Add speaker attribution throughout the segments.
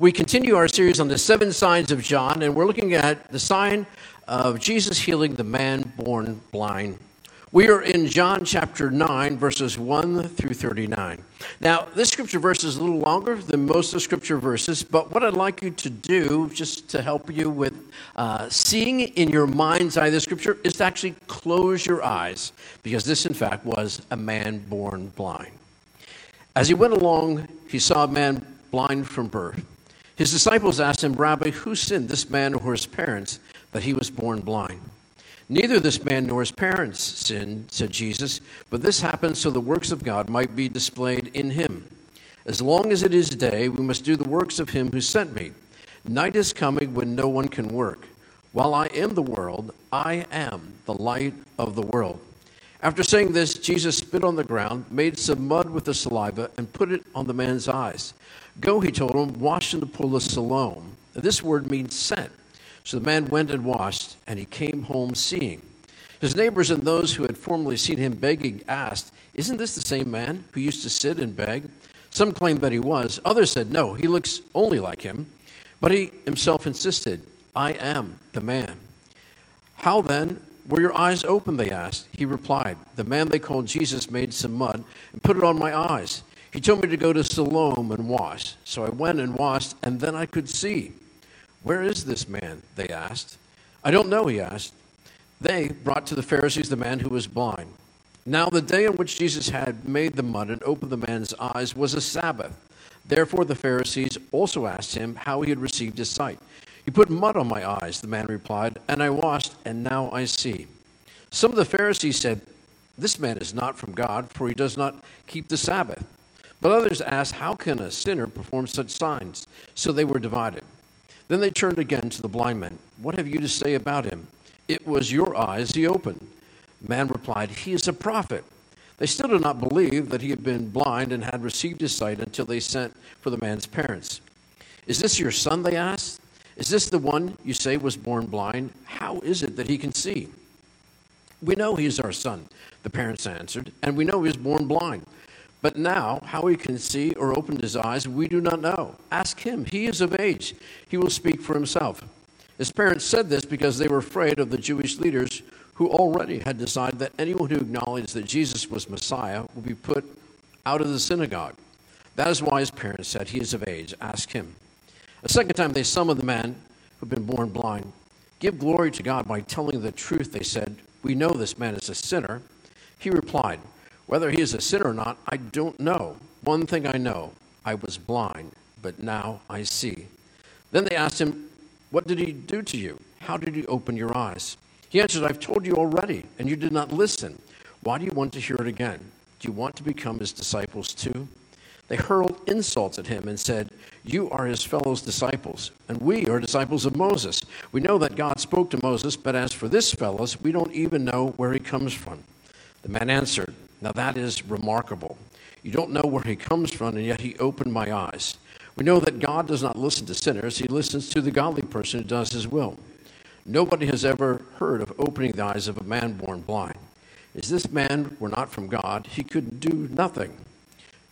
Speaker 1: We continue our series on the seven signs of John, and we're looking at the sign of Jesus healing the man born blind. We are in John chapter 9, verses 1 through 39. Now, this scripture verse is a little longer than most of the scripture verses, but what I'd like you to do, just to help you with uh, seeing in your mind's eye the scripture, is to actually close your eyes, because this, in fact, was a man born blind. As he went along, he saw a man blind from birth. His disciples asked him, Rabbi, who sinned, this man or his parents, that he was born blind? Neither this man nor his parents sinned, said Jesus, but this happened so the works of God might be displayed in him. As long as it is day, we must do the works of him who sent me. Night is coming when no one can work. While I am the world, I am the light of the world. After saying this, Jesus spit on the ground, made some mud with the saliva, and put it on the man's eyes. Go, he told him, wash in the pool of Siloam. This word means sent. So the man went and washed, and he came home seeing. His neighbors and those who had formerly seen him begging asked, Isn't this the same man who used to sit and beg? Some claimed that he was. Others said, No, he looks only like him. But he himself insisted, I am the man. How then were your eyes open? They asked. He replied, The man they called Jesus made some mud and put it on my eyes. He told me to go to Siloam and wash. So I went and washed, and then I could see. Where is this man? They asked. I don't know, he asked. They brought to the Pharisees the man who was blind. Now, the day on which Jesus had made the mud and opened the man's eyes was a Sabbath. Therefore, the Pharisees also asked him how he had received his sight. He put mud on my eyes, the man replied, and I washed, and now I see. Some of the Pharisees said, This man is not from God, for he does not keep the Sabbath. But others asked, How can a sinner perform such signs? So they were divided. Then they turned again to the blind man. What have you to say about him? It was your eyes he opened. Man replied, He is a prophet. They still did not believe that he had been blind and had received his sight until they sent for the man's parents. Is this your son? They asked. Is this the one you say was born blind? How is it that he can see? We know he is our son, the parents answered, and we know he was born blind. But now, how he can see or open his eyes, we do not know. Ask him. He is of age. He will speak for himself. His parents said this because they were afraid of the Jewish leaders who already had decided that anyone who acknowledged that Jesus was Messiah would be put out of the synagogue. That is why his parents said, He is of age. Ask him. A second time, they summoned the man who had been born blind. Give glory to God by telling the truth, they said. We know this man is a sinner. He replied, whether he is a sinner or not, I don't know. One thing I know I was blind, but now I see. Then they asked him, What did he do to you? How did he open your eyes? He answered, I've told you already, and you did not listen. Why do you want to hear it again? Do you want to become his disciples too? They hurled insults at him and said, You are his fellow's disciples, and we are disciples of Moses. We know that God spoke to Moses, but as for this fellow, we don't even know where he comes from. The man answered, now that is remarkable. You don't know where he comes from, and yet he opened my eyes. We know that God does not listen to sinners, he listens to the godly person who does his will. Nobody has ever heard of opening the eyes of a man born blind. If this man were not from God, he could do nothing.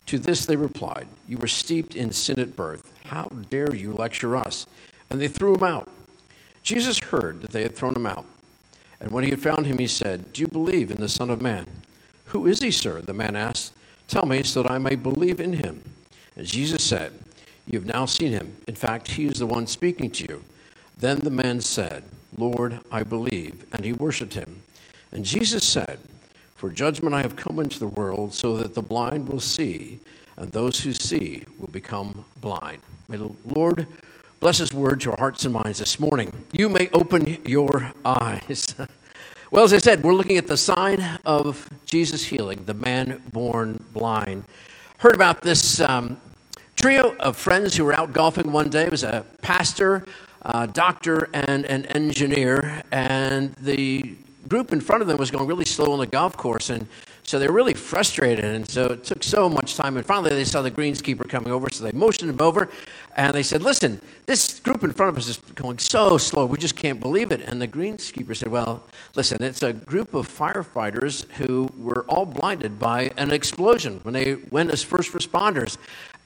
Speaker 1: To this they replied, You were steeped in sin at birth. How dare you lecture us? And they threw him out. Jesus heard that they had thrown him out. And when he had found him, he said, Do you believe in the Son of Man? Who is he, sir? The man asked. Tell me so that I may believe in him. And Jesus said, You have now seen him. In fact, he is the one speaking to you. Then the man said, Lord, I believe. And he worshiped him. And Jesus said, For judgment I have come into the world so that the blind will see, and those who see will become blind. May the Lord bless his word to our hearts and minds this morning. You may open your eyes. Well, as I said, we're looking at the sign of Jesus healing, the man born blind. Heard about this um, trio of friends who were out golfing one day. It was a pastor, a doctor, and an engineer. And the group in front of them was going really slow on the golf course. And so they were really frustrated, and so it took so much time. And finally, they saw the greenskeeper coming over, so they motioned him over, and they said, "Listen, this group in front of us is going so slow. We just can't believe it." And the greenskeeper said, "Well, listen, it's a group of firefighters who were all blinded by an explosion when they went as first responders."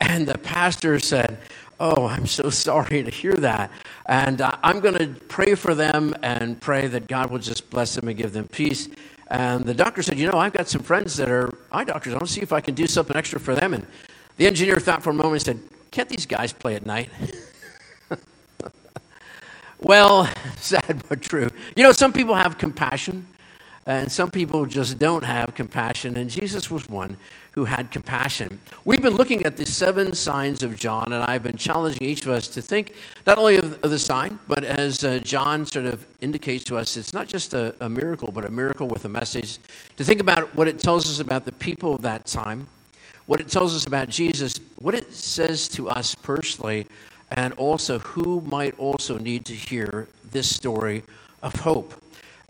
Speaker 1: And the pastor said, Oh, I'm so sorry to hear that. And uh, I'm going to pray for them and pray that God will just bless them and give them peace. And the doctor said, You know, I've got some friends that are eye doctors. I want to see if I can do something extra for them. And the engineer thought for a moment and said, Can't these guys play at night? well, sad but true. You know, some people have compassion. And some people just don't have compassion, and Jesus was one who had compassion. We've been looking at the seven signs of John, and I've been challenging each of us to think not only of, of the sign, but as uh, John sort of indicates to us, it's not just a, a miracle, but a miracle with a message. To think about what it tells us about the people of that time, what it tells us about Jesus, what it says to us personally, and also who might also need to hear this story of hope.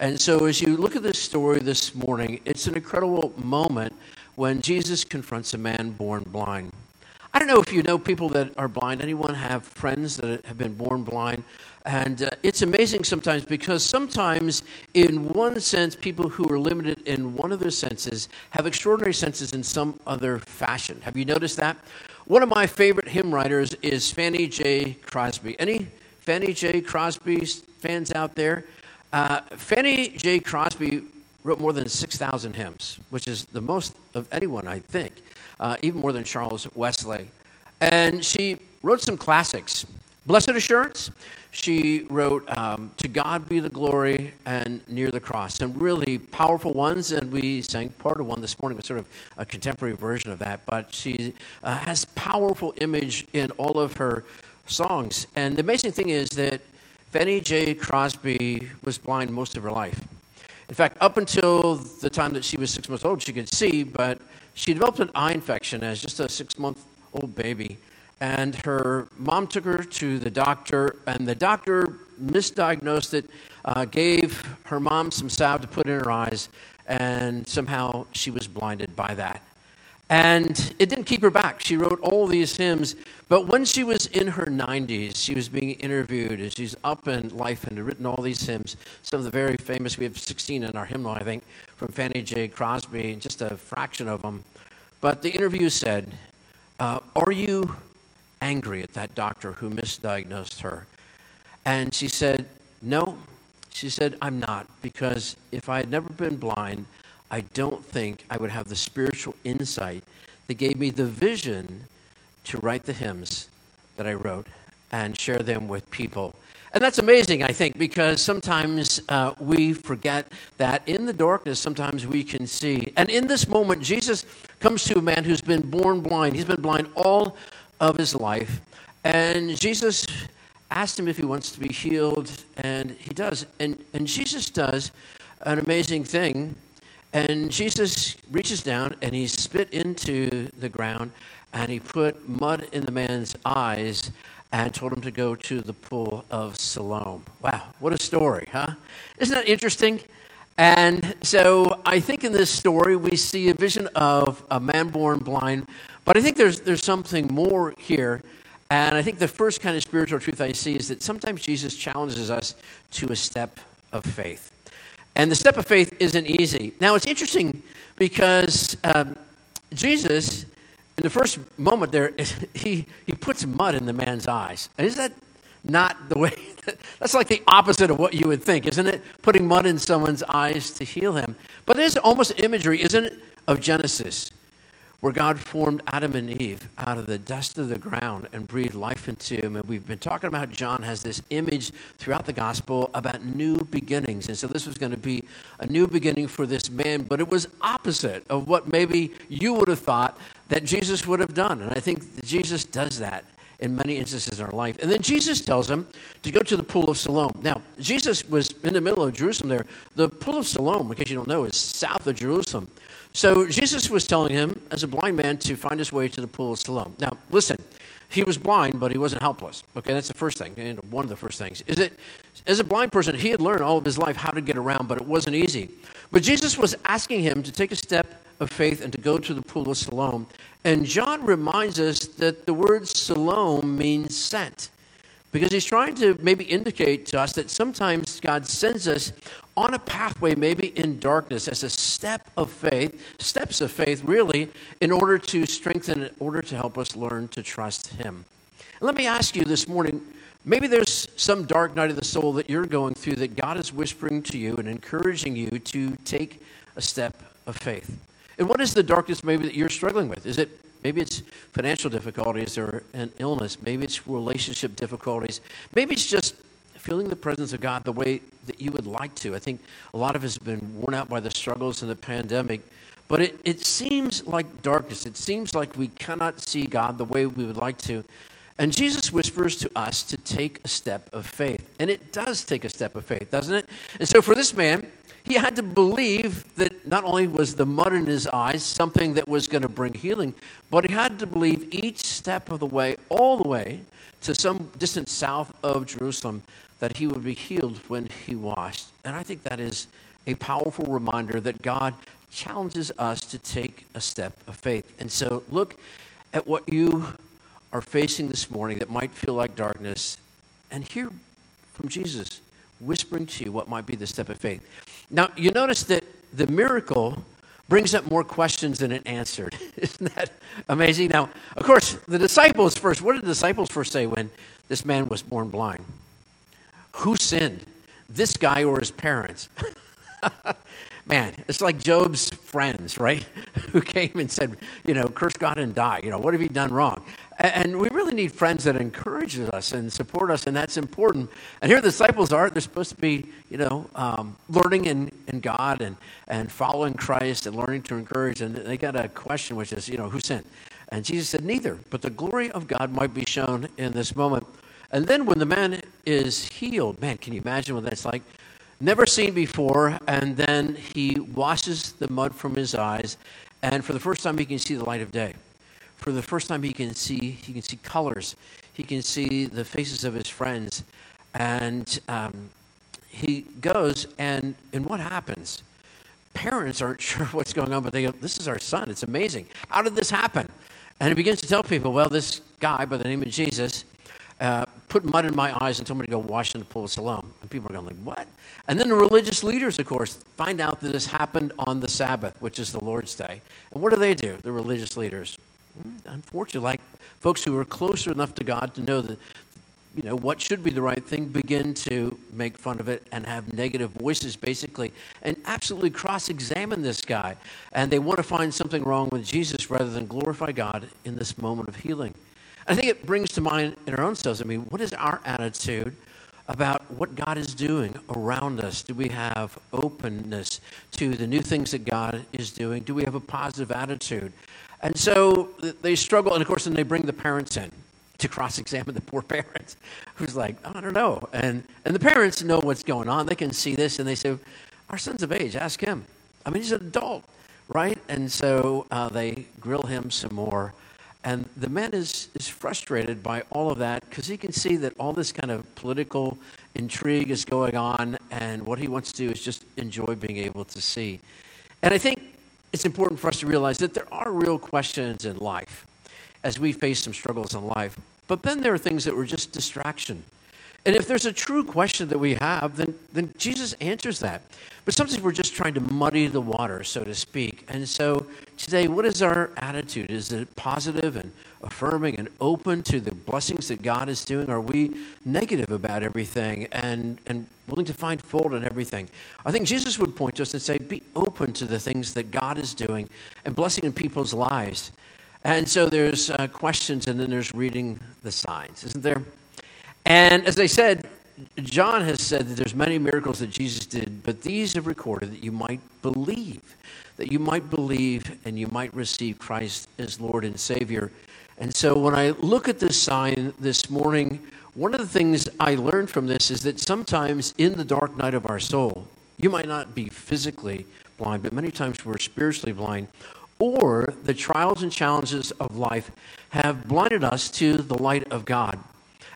Speaker 1: And so, as you look at this story this morning, it's an incredible moment when Jesus confronts a man born blind. I don't know if you know people that are blind. Anyone have friends that have been born blind? And uh, it's amazing sometimes because sometimes, in one sense, people who are limited in one of their senses have extraordinary senses in some other fashion. Have you noticed that? One of my favorite hymn writers is Fanny J. Crosby. Any Fanny J. Crosby fans out there? Uh, Fanny J. Crosby wrote more than 6,000 hymns, which is the most of anyone, I think, uh, even more than Charles Wesley. And she wrote some classics. Blessed Assurance, she wrote um, To God Be the Glory and Near the Cross, some really powerful ones. And we sang part of one this morning, was sort of a contemporary version of that. But she uh, has powerful image in all of her songs. And the amazing thing is that Fanny J. Crosby was blind most of her life. In fact, up until the time that she was six months old, she could see, but she developed an eye infection as just a six month old baby. And her mom took her to the doctor, and the doctor misdiagnosed it, uh, gave her mom some salve to put in her eyes, and somehow she was blinded by that. And it didn't keep her back. She wrote all these hymns. But when she was in her 90s, she was being interviewed, and she's up in life and had written all these hymns. Some of the very famous, we have 16 in our hymnal, I think, from Fanny J. Crosby, just a fraction of them. But the interview said, uh, Are you angry at that doctor who misdiagnosed her? And she said, No. She said, I'm not, because if I had never been blind, I don't think I would have the spiritual insight that gave me the vision to write the hymns that I wrote and share them with people. And that's amazing, I think, because sometimes uh, we forget that in the darkness, sometimes we can see. And in this moment, Jesus comes to a man who's been born blind. He's been blind all of his life. And Jesus asks him if he wants to be healed, and he does. And, and Jesus does an amazing thing and Jesus reaches down and he spit into the ground and he put mud in the man's eyes and told him to go to the pool of Siloam. Wow, what a story, huh? Isn't that interesting? And so I think in this story we see a vision of a man born blind, but I think there's, there's something more here. And I think the first kind of spiritual truth I see is that sometimes Jesus challenges us to a step of faith. And the step of faith isn't easy. Now, it's interesting because um, Jesus, in the first moment there, he, he puts mud in the man's eyes. And is that not the way? That's like the opposite of what you would think, isn't it? Putting mud in someone's eyes to heal him. But it is almost imagery, isn't it, of Genesis where God formed Adam and Eve out of the dust of the ground and breathed life into them. And we've been talking about John has this image throughout the gospel about new beginnings. And so this was going to be a new beginning for this man, but it was opposite of what maybe you would have thought that Jesus would have done. And I think Jesus does that in many instances in our life. And then Jesus tells him to go to the pool of Siloam. Now, Jesus was in the middle of Jerusalem there. The pool of Siloam, in case you don't know, is south of Jerusalem. So Jesus was telling him, as a blind man, to find his way to the pool of Siloam. Now, listen, he was blind, but he wasn't helpless. Okay, that's the first thing, and one of the first things. Is that as a blind person, he had learned all of his life how to get around, but it wasn't easy. But Jesus was asking him to take a step of faith and to go to the pool of Siloam. And John reminds us that the word Siloam means sent. Because he's trying to maybe indicate to us that sometimes God sends us on a pathway, maybe in darkness, as a step of faith, steps of faith, really, in order to strengthen, in order to help us learn to trust Him. let me ask you this morning maybe there's some dark night of the soul that you're going through that God is whispering to you and encouraging you to take a step of faith. And what is the darkness maybe that you're struggling with? Is it maybe it's financial difficulties or an illness? Maybe it's relationship difficulties. Maybe it's just feeling the presence of God the way that you would like to. I think a lot of us have been worn out by the struggles and the pandemic. But it, it seems like darkness. It seems like we cannot see God the way we would like to. And Jesus whispers to us to take a step of faith. And it does take a step of faith, doesn't it? And so for this man, he had to believe that not only was the mud in his eyes something that was going to bring healing, but he had to believe each step of the way, all the way to some distance south of Jerusalem, that he would be healed when he washed. And I think that is a powerful reminder that God challenges us to take a step of faith. And so look at what you are facing this morning that might feel like darkness and hear from Jesus whispering to you what might be the step of faith. Now, you notice that the miracle brings up more questions than it answered. Isn't that amazing? Now, of course, the disciples first, what did the disciples first say when this man was born blind? Who sinned? This guy or his parents? Man, it's like Job's friends, right? Who came and said, you know, curse God and die. You know, what have you done wrong? And we really need friends that encourage us and support us, and that's important. And here the disciples are. They're supposed to be, you know, um, learning in, in God and, and following Christ and learning to encourage. And they got a question, which is, you know, who sinned? And Jesus said, neither. But the glory of God might be shown in this moment. And then when the man is healed, man, can you imagine what that's like? Never seen before, and then he washes the mud from his eyes, and for the first time he can see the light of day. For the first time he can see he can see colors. He can see the faces of his friends, and um, he goes and and what happens? Parents aren't sure what's going on, but they go, "This is our son. It's amazing. How did this happen?" And he begins to tell people, "Well, this guy by the name of Jesus." Uh, put mud in my eyes and told me to go wash in the pool of Siloam. And people are going like, what? And then the religious leaders, of course, find out that this happened on the Sabbath, which is the Lord's Day. And what do they do, the religious leaders? Hmm, unfortunately, like folks who are closer enough to God to know that, you know, what should be the right thing, begin to make fun of it and have negative voices, basically, and absolutely cross-examine this guy. And they want to find something wrong with Jesus rather than glorify God in this moment of healing. I think it brings to mind in our own selves, I mean, what is our attitude about what God is doing around us? Do we have openness to the new things that God is doing? Do we have a positive attitude? And so they struggle, and of course, then they bring the parents in to cross-examine the poor parents, who's like, oh, I don't know. And, and the parents know what's going on. They can see this, and they say, our son's of age, ask him. I mean, he's an adult, right? And so uh, they grill him some more. And the man is, is frustrated by all of that because he can see that all this kind of political intrigue is going on, and what he wants to do is just enjoy being able to see. And I think it's important for us to realize that there are real questions in life as we face some struggles in life. But then there are things that were just distraction. And if there's a true question that we have, then, then Jesus answers that. But sometimes we're just trying to muddy the water, so to speak. And so today, what is our attitude? Is it positive and affirming and open to the blessings that God is doing? Are we negative about everything and, and willing to find fault in everything? I think Jesus would point to us and say, be open to the things that God is doing and blessing in people's lives. And so there's uh, questions, and then there's reading the signs, isn't there? And as I said, John has said that there's many miracles that Jesus did, but these are recorded that you might believe, that you might believe and you might receive Christ as Lord and Savior. And so when I look at this sign this morning, one of the things I learned from this is that sometimes in the dark night of our soul, you might not be physically blind, but many times we're spiritually blind, or the trials and challenges of life have blinded us to the light of God.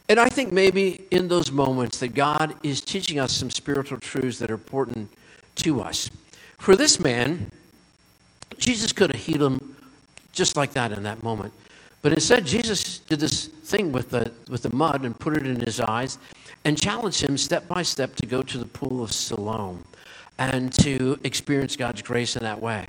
Speaker 1: And I think maybe in those moments that God is teaching us some spiritual truths that are important to us. For this man, Jesus could have healed him just like that in that moment. But instead, Jesus did this thing with the, with the mud and put it in his eyes and challenged him step by step to go to the pool of Siloam and to experience God's grace in that way.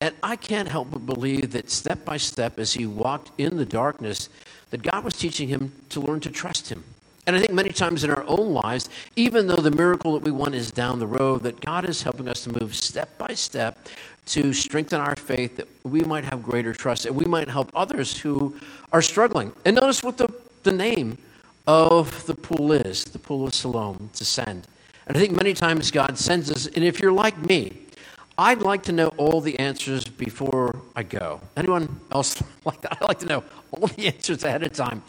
Speaker 1: And I can't help but believe that step by step, as he walked in the darkness, that God was teaching him to learn to trust him. And I think many times in our own lives, even though the miracle that we want is down the road, that God is helping us to move step by step to strengthen our faith, that we might have greater trust, and we might help others who are struggling. And notice what the, the name of the pool is the pool of Siloam, to send. And I think many times God sends us, and if you're like me, I'd like to know all the answers before I go. Anyone else like that? I'd like to know all the answers ahead of time.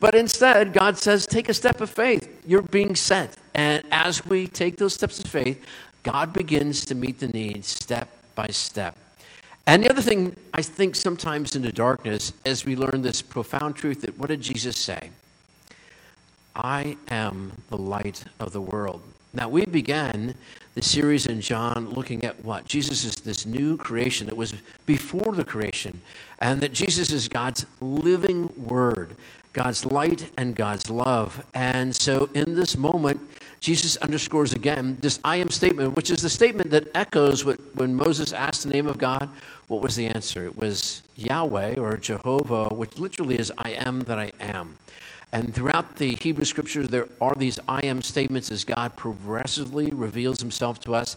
Speaker 1: But instead, God says, take a step of faith. You're being sent. And as we take those steps of faith, God begins to meet the needs step by step. And the other thing, I think sometimes in the darkness, as we learn this profound truth that what did Jesus say? I am the light of the world. Now, we began the series in John looking at what? Jesus is this new creation that was before the creation, and that Jesus is God's living word, God's light and God's love. And so, in this moment, Jesus underscores again this I am statement, which is the statement that echoes what, when Moses asked the name of God. What was the answer? It was Yahweh or Jehovah, which literally is I am that I am. And throughout the Hebrew scriptures, there are these I am statements as God progressively reveals himself to us.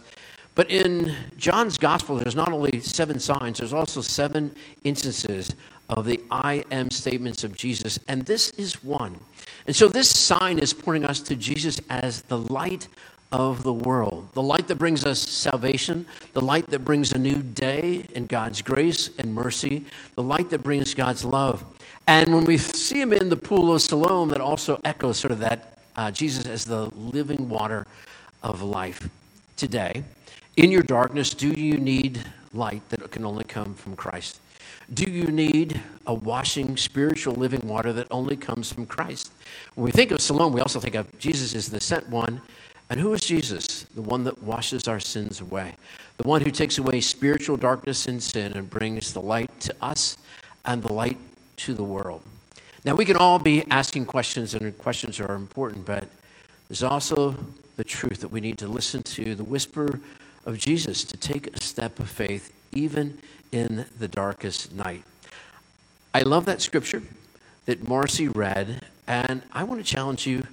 Speaker 1: But in John's gospel, there's not only seven signs, there's also seven instances of the I am statements of Jesus. And this is one. And so this sign is pointing us to Jesus as the light of the world, the light that brings us salvation, the light that brings a new day in God's grace and mercy, the light that brings God's love. And when we see him in the pool of Siloam, that also echoes sort of that uh, Jesus as the living water of life. Today, in your darkness, do you need light that can only come from Christ? Do you need a washing, spiritual living water that only comes from Christ? When we think of Siloam, we also think of Jesus as the sent one and who is Jesus? The one that washes our sins away, the one who takes away spiritual darkness and sin and brings the light to us and the light to the world. Now, we can all be asking questions, and questions are important, but there's also the truth that we need to listen to the whisper of Jesus to take a step of faith even in the darkest night. I love that scripture that Marcy read, and I want to challenge you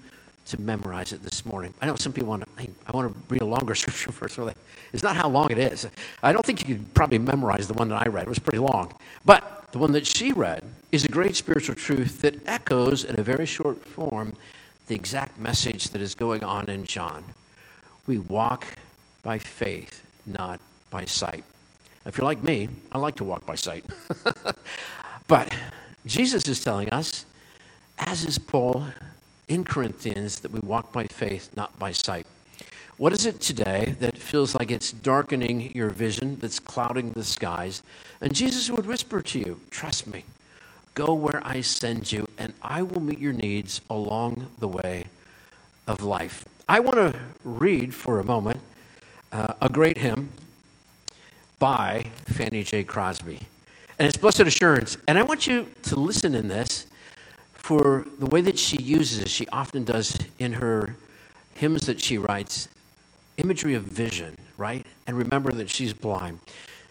Speaker 1: to memorize it this morning. I know some people want to, I want to read a longer scripture first. So it's not how long it is. I don't think you could probably memorize the one that I read. It was pretty long. But the one that she read is a great spiritual truth that echoes in a very short form the exact message that is going on in John. We walk by faith, not by sight. If you're like me, I like to walk by sight. but Jesus is telling us, as is Paul in Corinthians that we walk by faith, not by sight. What is it today that feels like it's darkening your vision, that's clouding the skies? And Jesus would whisper to you, Trust me, go where I send you, and I will meet your needs along the way of life. I want to read for a moment uh, a great hymn by Fanny J. Crosby. And it's Blessed Assurance. And I want you to listen in this for the way that she uses, it, she often does in her hymns that she writes, imagery of vision, right? And remember that she's blind.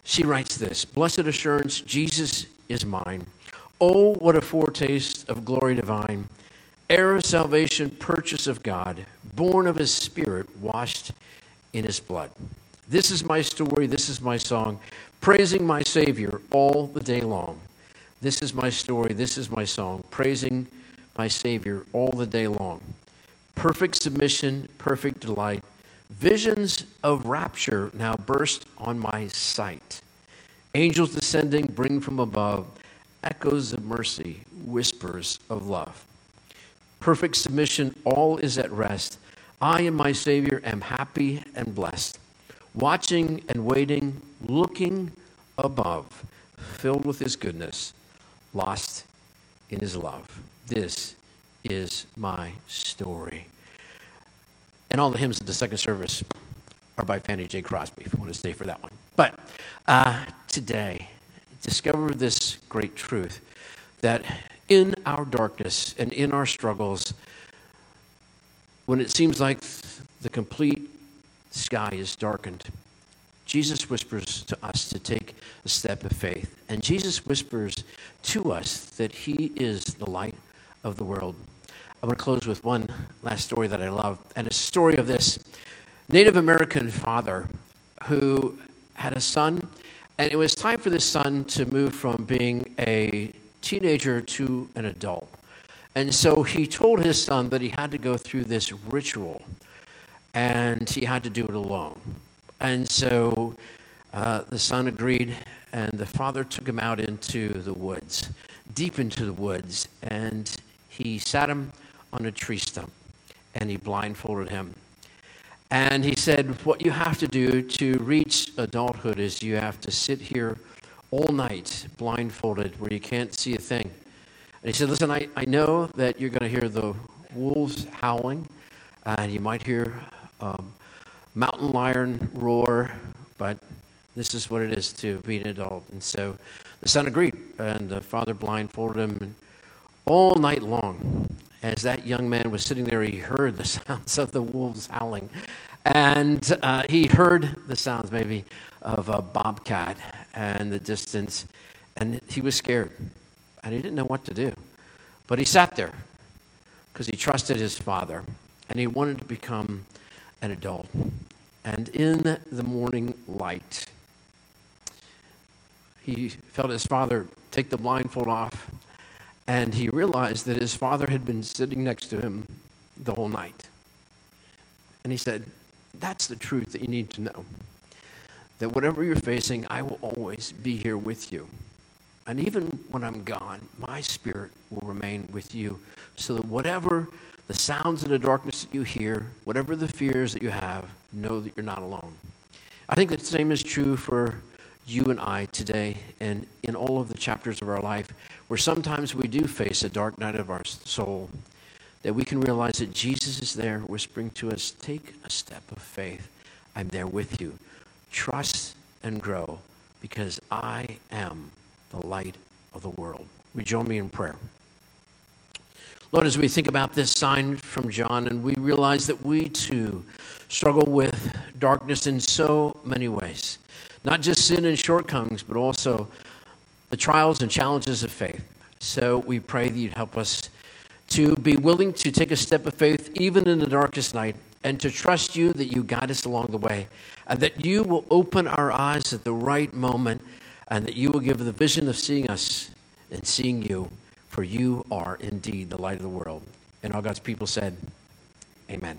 Speaker 1: She writes this Blessed assurance, Jesus is mine. Oh, what a foretaste of glory divine, heir of salvation, purchase of God, born of his spirit, washed in his blood. This is my story, this is my song, praising my Savior all the day long. This is my story, this is my song, praising my Savior all the day long. Perfect submission, perfect delight. Visions of rapture now burst on my sight. Angels descending bring from above echoes of mercy, whispers of love. Perfect submission, all is at rest. I and my Savior am happy and blessed, watching and waiting, looking above, filled with His goodness lost in his love. This is my story. And all the hymns of the second service are by Fanny J. Crosby, if you want to stay for that one. But uh, today, discover this great truth that in our darkness and in our struggles, when it seems like the complete sky is darkened, Jesus whispers to us to take a step of faith. And Jesus whispers to us that He is the light of the world. I want to close with one last story that I love, and a story of this Native American father who had a son, and it was time for this son to move from being a teenager to an adult. And so he told his son that he had to go through this ritual and he had to do it alone. And so uh, the son agreed, and the father took him out into the woods, deep into the woods, and he sat him on a tree stump and he blindfolded him. And he said, What you have to do to reach adulthood is you have to sit here all night blindfolded where you can't see a thing. And he said, Listen, I, I know that you're going to hear the wolves howling, and you might hear um, mountain lion roar, but this is what it is to be an adult. And so the son agreed, and the father blindfolded him all night long. As that young man was sitting there, he heard the sounds of the wolves howling. And uh, he heard the sounds, maybe, of a bobcat and the distance, and he was scared and he didn't know what to do. But he sat there because he trusted his father and he wanted to become an adult. And in the morning light, he felt his father take the blindfold off and he realized that his father had been sitting next to him the whole night. And he said, That's the truth that you need to know. That whatever you're facing, I will always be here with you. And even when I'm gone, my spirit will remain with you. So that whatever the sounds in the darkness that you hear, whatever the fears that you have, know that you're not alone. I think the same is true for you and I today and in all of the chapters of our life, where sometimes we do face a dark night of our soul, that we can realize that Jesus is there whispering to us, Take a step of faith. I'm there with you. Trust and grow because I am the light of the world. We join me in prayer? Lord, as we think about this sign from John and we realize that we too struggle with darkness in so many ways, not just sin and shortcomings, but also the trials and challenges of faith. So we pray that you'd help us to be willing to take a step of faith even in the darkest night and to trust you that you guide us along the way and that you will open our eyes at the right moment and that you will give the vision of seeing us and seeing you, for you are indeed the light of the world. And all God's people said, Amen.